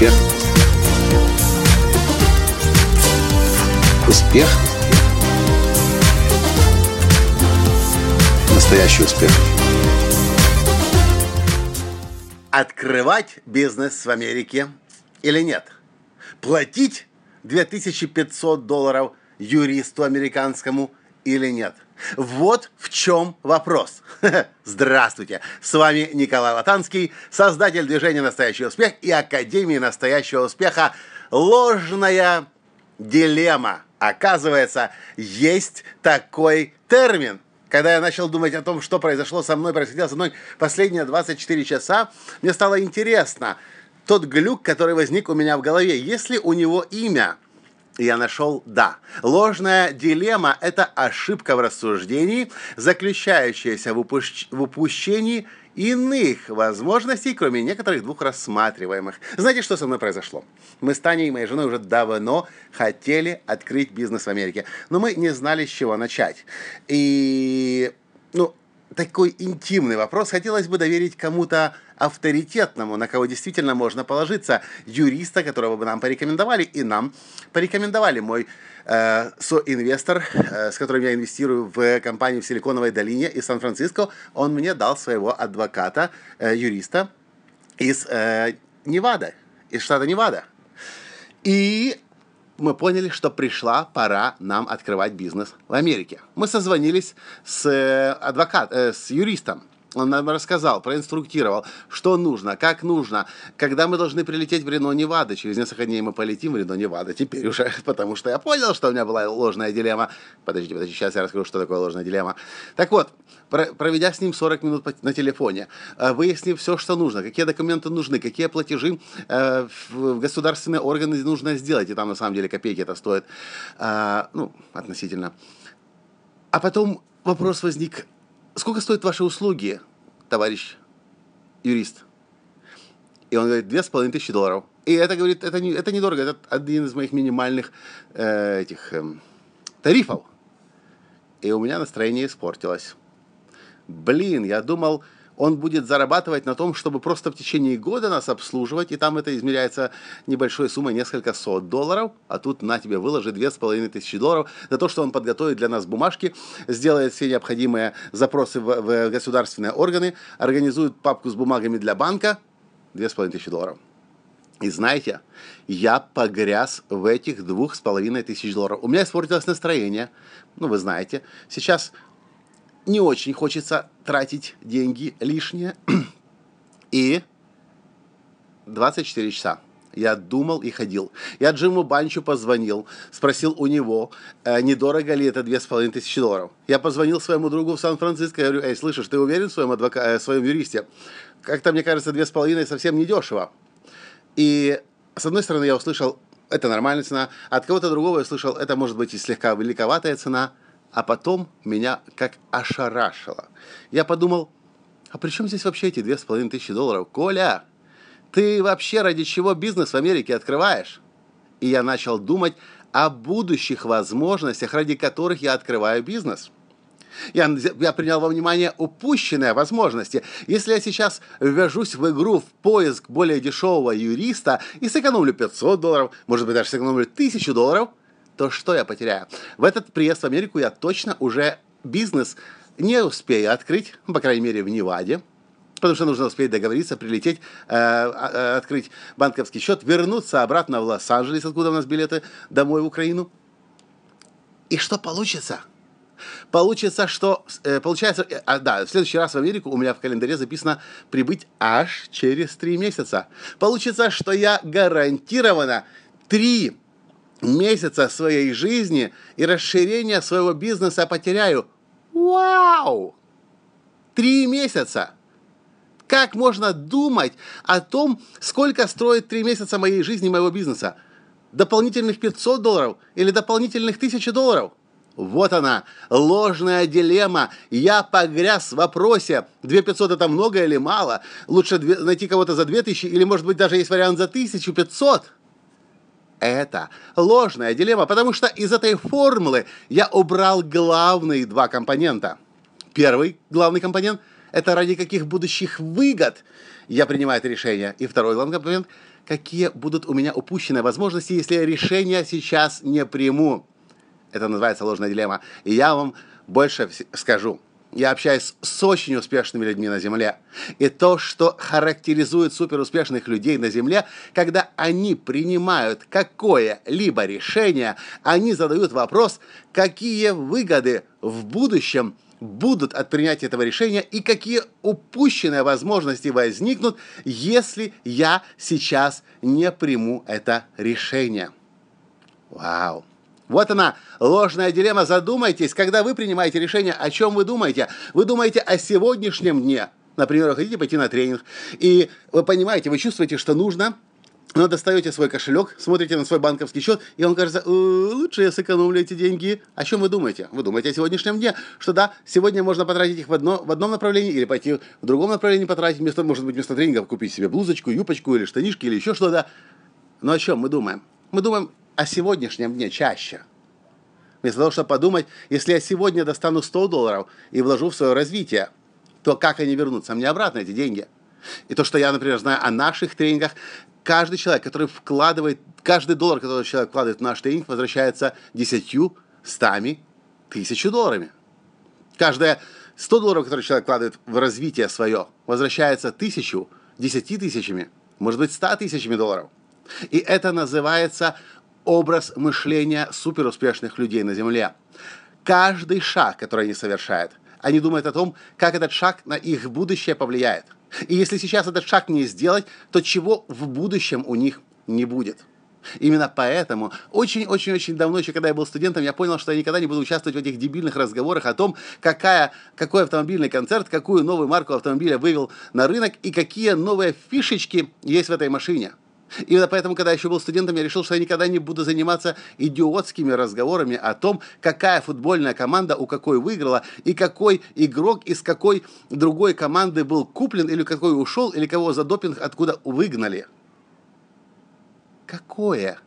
Успех. Успех. Настоящий успех. Открывать бизнес в Америке или нет? Платить 2500 долларов юристу американскому или нет? Вот в чем вопрос. Здравствуйте! С вами Николай Латанский, создатель движения «Настоящий успех» и Академии «Настоящего успеха». Ложная дилемма. Оказывается, есть такой термин – когда я начал думать о том, что произошло со мной, происходило со мной последние 24 часа, мне стало интересно, тот глюк, который возник у меня в голове, если у него имя – я нашел «да». Ложная дилемма – это ошибка в рассуждении, заключающаяся в, упущ... в упущении иных возможностей, кроме некоторых двух рассматриваемых. Знаете, что со мной произошло? Мы с Таней и моей женой уже давно хотели открыть бизнес в Америке, но мы не знали, с чего начать. И, ну, такой интимный вопрос хотелось бы доверить кому-то авторитетному, на кого действительно можно положиться, юриста, которого бы нам порекомендовали, и нам порекомендовали мой э, соинвестор, э, с которым я инвестирую в компанию в Силиконовой долине из Сан-Франциско, он мне дал своего адвоката, э, юриста из э, Невады, из штата Невада. И мы поняли, что пришла пора нам открывать бизнес в Америке. Мы созвонились с э, адвокатом, э, с юристом. Он нам рассказал, проинструктировал, что нужно, как нужно, когда мы должны прилететь в Рено, Невада. Через несколько дней мы полетим в Рено, Невада. Теперь уже, потому что я понял, что у меня была ложная дилемма. Подождите, подождите, сейчас я расскажу, что такое ложная дилемма. Так вот, проведя с ним 40 минут на телефоне, э, выяснив все, что нужно, какие документы нужны, какие платежи э, в государственные органы нужно сделать, и там на самом деле копейки это стоит, э, ну, относительно. А потом вопрос возник, сколько стоят ваши услуги, товарищ юрист? И он говорит, две с половиной тысячи долларов. И это, говорит, это, не, это недорого, это один из моих минимальных э, этих э, тарифов. И у меня настроение испортилось. Блин, я думал, он будет зарабатывать на том, чтобы просто в течение года нас обслуживать, и там это измеряется небольшой суммой, несколько сот долларов, а тут на тебе выложи две с половиной тысячи долларов за то, что он подготовит для нас бумажки, сделает все необходимые запросы в, в государственные органы, организует папку с бумагами для банка, две с половиной тысячи долларов. И знаете, я погряз в этих двух с половиной тысяч долларов. У меня испортилось настроение. Ну, вы знаете, сейчас не очень хочется тратить деньги лишние. И 24 часа. Я думал и ходил. Я Джиму Банчу позвонил, спросил у него, э, недорого ли это 2500 долларов. Я позвонил своему другу в Сан-Франциско, я говорю, эй, слышишь, ты уверен в своем, адвока... э, в своем юристе? Как-то, мне кажется, 2500 совсем не дешево. И, с одной стороны, я услышал, это нормальная цена, от кого-то другого я услышал, это может быть и слегка великоватая цена – а потом меня как ошарашило. Я подумал, а при чем здесь вообще эти две с половиной тысячи долларов? Коля, ты вообще ради чего бизнес в Америке открываешь? И я начал думать о будущих возможностях, ради которых я открываю бизнес. Я, я принял во внимание упущенные возможности. Если я сейчас ввяжусь в игру в поиск более дешевого юриста и сэкономлю 500 долларов, может быть, даже сэкономлю 1000 долларов – то что я потеряю? В этот приезд в Америку я точно уже бизнес не успею открыть, по крайней мере, в Неваде, потому что нужно успеть договориться, прилететь, э, э, открыть банковский счет, вернуться обратно в Лос-Анджелес, откуда у нас билеты домой в Украину. И что получится? Получится, что... Э, получается, э, а, да, в следующий раз в Америку у меня в календаре записано прибыть аж через три месяца. Получится, что я гарантированно три месяца своей жизни и расширения своего бизнеса потеряю. Вау! Три месяца! Как можно думать о том, сколько строит три месяца моей жизни, моего бизнеса? Дополнительных 500 долларов или дополнительных 1000 долларов? Вот она, ложная дилемма. Я погряз в вопросе, 2500 это много или мало? Лучше найти кого-то за 2000 или, может быть, даже есть вариант за 1500? Это ложная дилемма, потому что из этой формулы я убрал главные два компонента. Первый главный компонент – это ради каких будущих выгод я принимаю это решение. И второй главный компонент – какие будут у меня упущенные возможности, если решение сейчас не приму. Это называется ложная дилемма. И я вам больше скажу. Я общаюсь с очень успешными людьми на Земле. И то, что характеризует суперуспешных людей на Земле, когда они принимают какое-либо решение, они задают вопрос, какие выгоды в будущем будут от принятия этого решения и какие упущенные возможности возникнут, если я сейчас не приму это решение. Вау! Вот она, ложная дилемма. Задумайтесь, когда вы принимаете решение, о чем вы думаете. Вы думаете о сегодняшнем дне. Например, вы хотите пойти на тренинг, и вы понимаете, вы чувствуете, что нужно, но достаете свой кошелек, смотрите на свой банковский счет, и он кажется, э, лучше я сэкономлю эти деньги. О чем вы думаете? Вы думаете о сегодняшнем дне, что да, сегодня можно потратить их в, одно, в одном направлении или пойти в другом направлении потратить, вместо, может быть, вместо тренингов купить себе блузочку, юбочку или штанишки или еще что-то. Но о чем мы думаем? Мы думаем о сегодняшнем дне чаще. Вместо того, чтобы подумать, если я сегодня достану 100 долларов и вложу в свое развитие, то как они вернутся мне обратно, эти деньги? И то, что я, например, знаю о наших тренингах, каждый человек, который вкладывает, каждый доллар, который человек вкладывает в наш тренинг, возвращается 10, 100, тысячу долларами. Каждая 100 долларов, которые человек вкладывает в развитие свое, возвращается тысячу, 10 тысячами, может быть, 100 тысячами долларов. И это называется образ мышления суперуспешных людей на Земле. Каждый шаг, который они совершают, они думают о том, как этот шаг на их будущее повлияет. И если сейчас этот шаг не сделать, то чего в будущем у них не будет. Именно поэтому очень-очень-очень давно, еще когда я был студентом, я понял, что я никогда не буду участвовать в этих дебильных разговорах о том, какая, какой автомобильный концерт, какую новую марку автомобиля вывел на рынок и какие новые фишечки есть в этой машине. Именно поэтому, когда я еще был студентом, я решил, что я никогда не буду заниматься идиотскими разговорами о том, какая футбольная команда у какой выиграла, и какой игрок из какой другой команды был куплен, или какой ушел, или кого за допинг откуда выгнали. Какое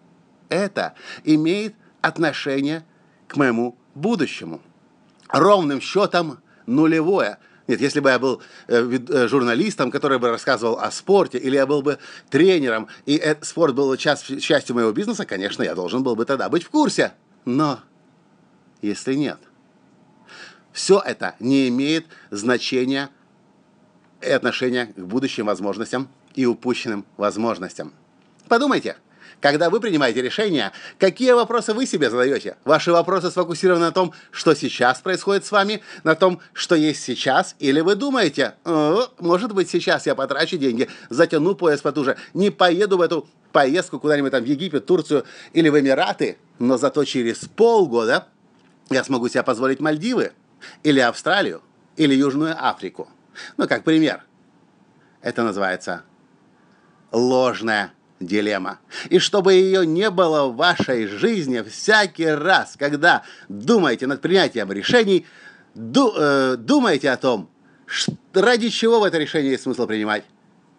это имеет отношение к моему будущему? Ровным счетом нулевое – нет, если бы я был э, э, журналистом, который бы рассказывал о спорте, или я был бы тренером, и э, спорт был часть, частью моего бизнеса, конечно, я должен был бы тогда быть в курсе. Но если нет, все это не имеет значения и отношения к будущим возможностям и упущенным возможностям. Подумайте – когда вы принимаете решение, какие вопросы вы себе задаете? Ваши вопросы сфокусированы на том, что сейчас происходит с вами, на том, что есть сейчас, или вы думаете, э, может быть, сейчас я потрачу деньги, затяну пояс потуже, не поеду в эту поездку куда-нибудь там в Египет, Турцию или в Эмираты, но зато через полгода я смогу себе позволить Мальдивы, или Австралию, или Южную Африку. Ну, как пример. Это называется ложная дилемма. И чтобы ее не было в вашей жизни всякий раз, когда думаете над принятием решений, ду, э, думайте о том, что, ради чего в это решение есть смысл принимать,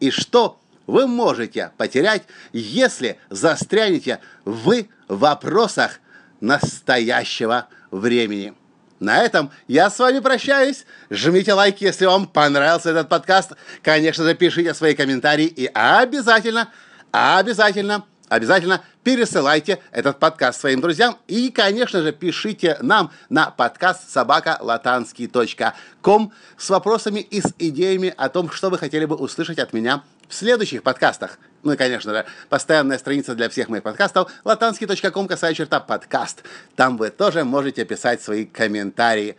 и что вы можете потерять, если застрянете в вопросах настоящего времени. На этом я с вами прощаюсь. Жмите лайки, если вам понравился этот подкаст. Конечно же, пишите свои комментарии и обязательно обязательно, обязательно пересылайте этот подкаст своим друзьям. И, конечно же, пишите нам на подкаст собакалатанский.ком с вопросами и с идеями о том, что вы хотели бы услышать от меня в следующих подкастах. Ну и, конечно же, постоянная страница для всех моих подкастов латанский.ком касая черта подкаст. Там вы тоже можете писать свои комментарии.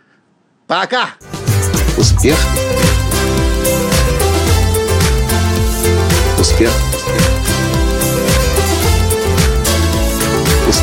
Пока! Успех! Успех!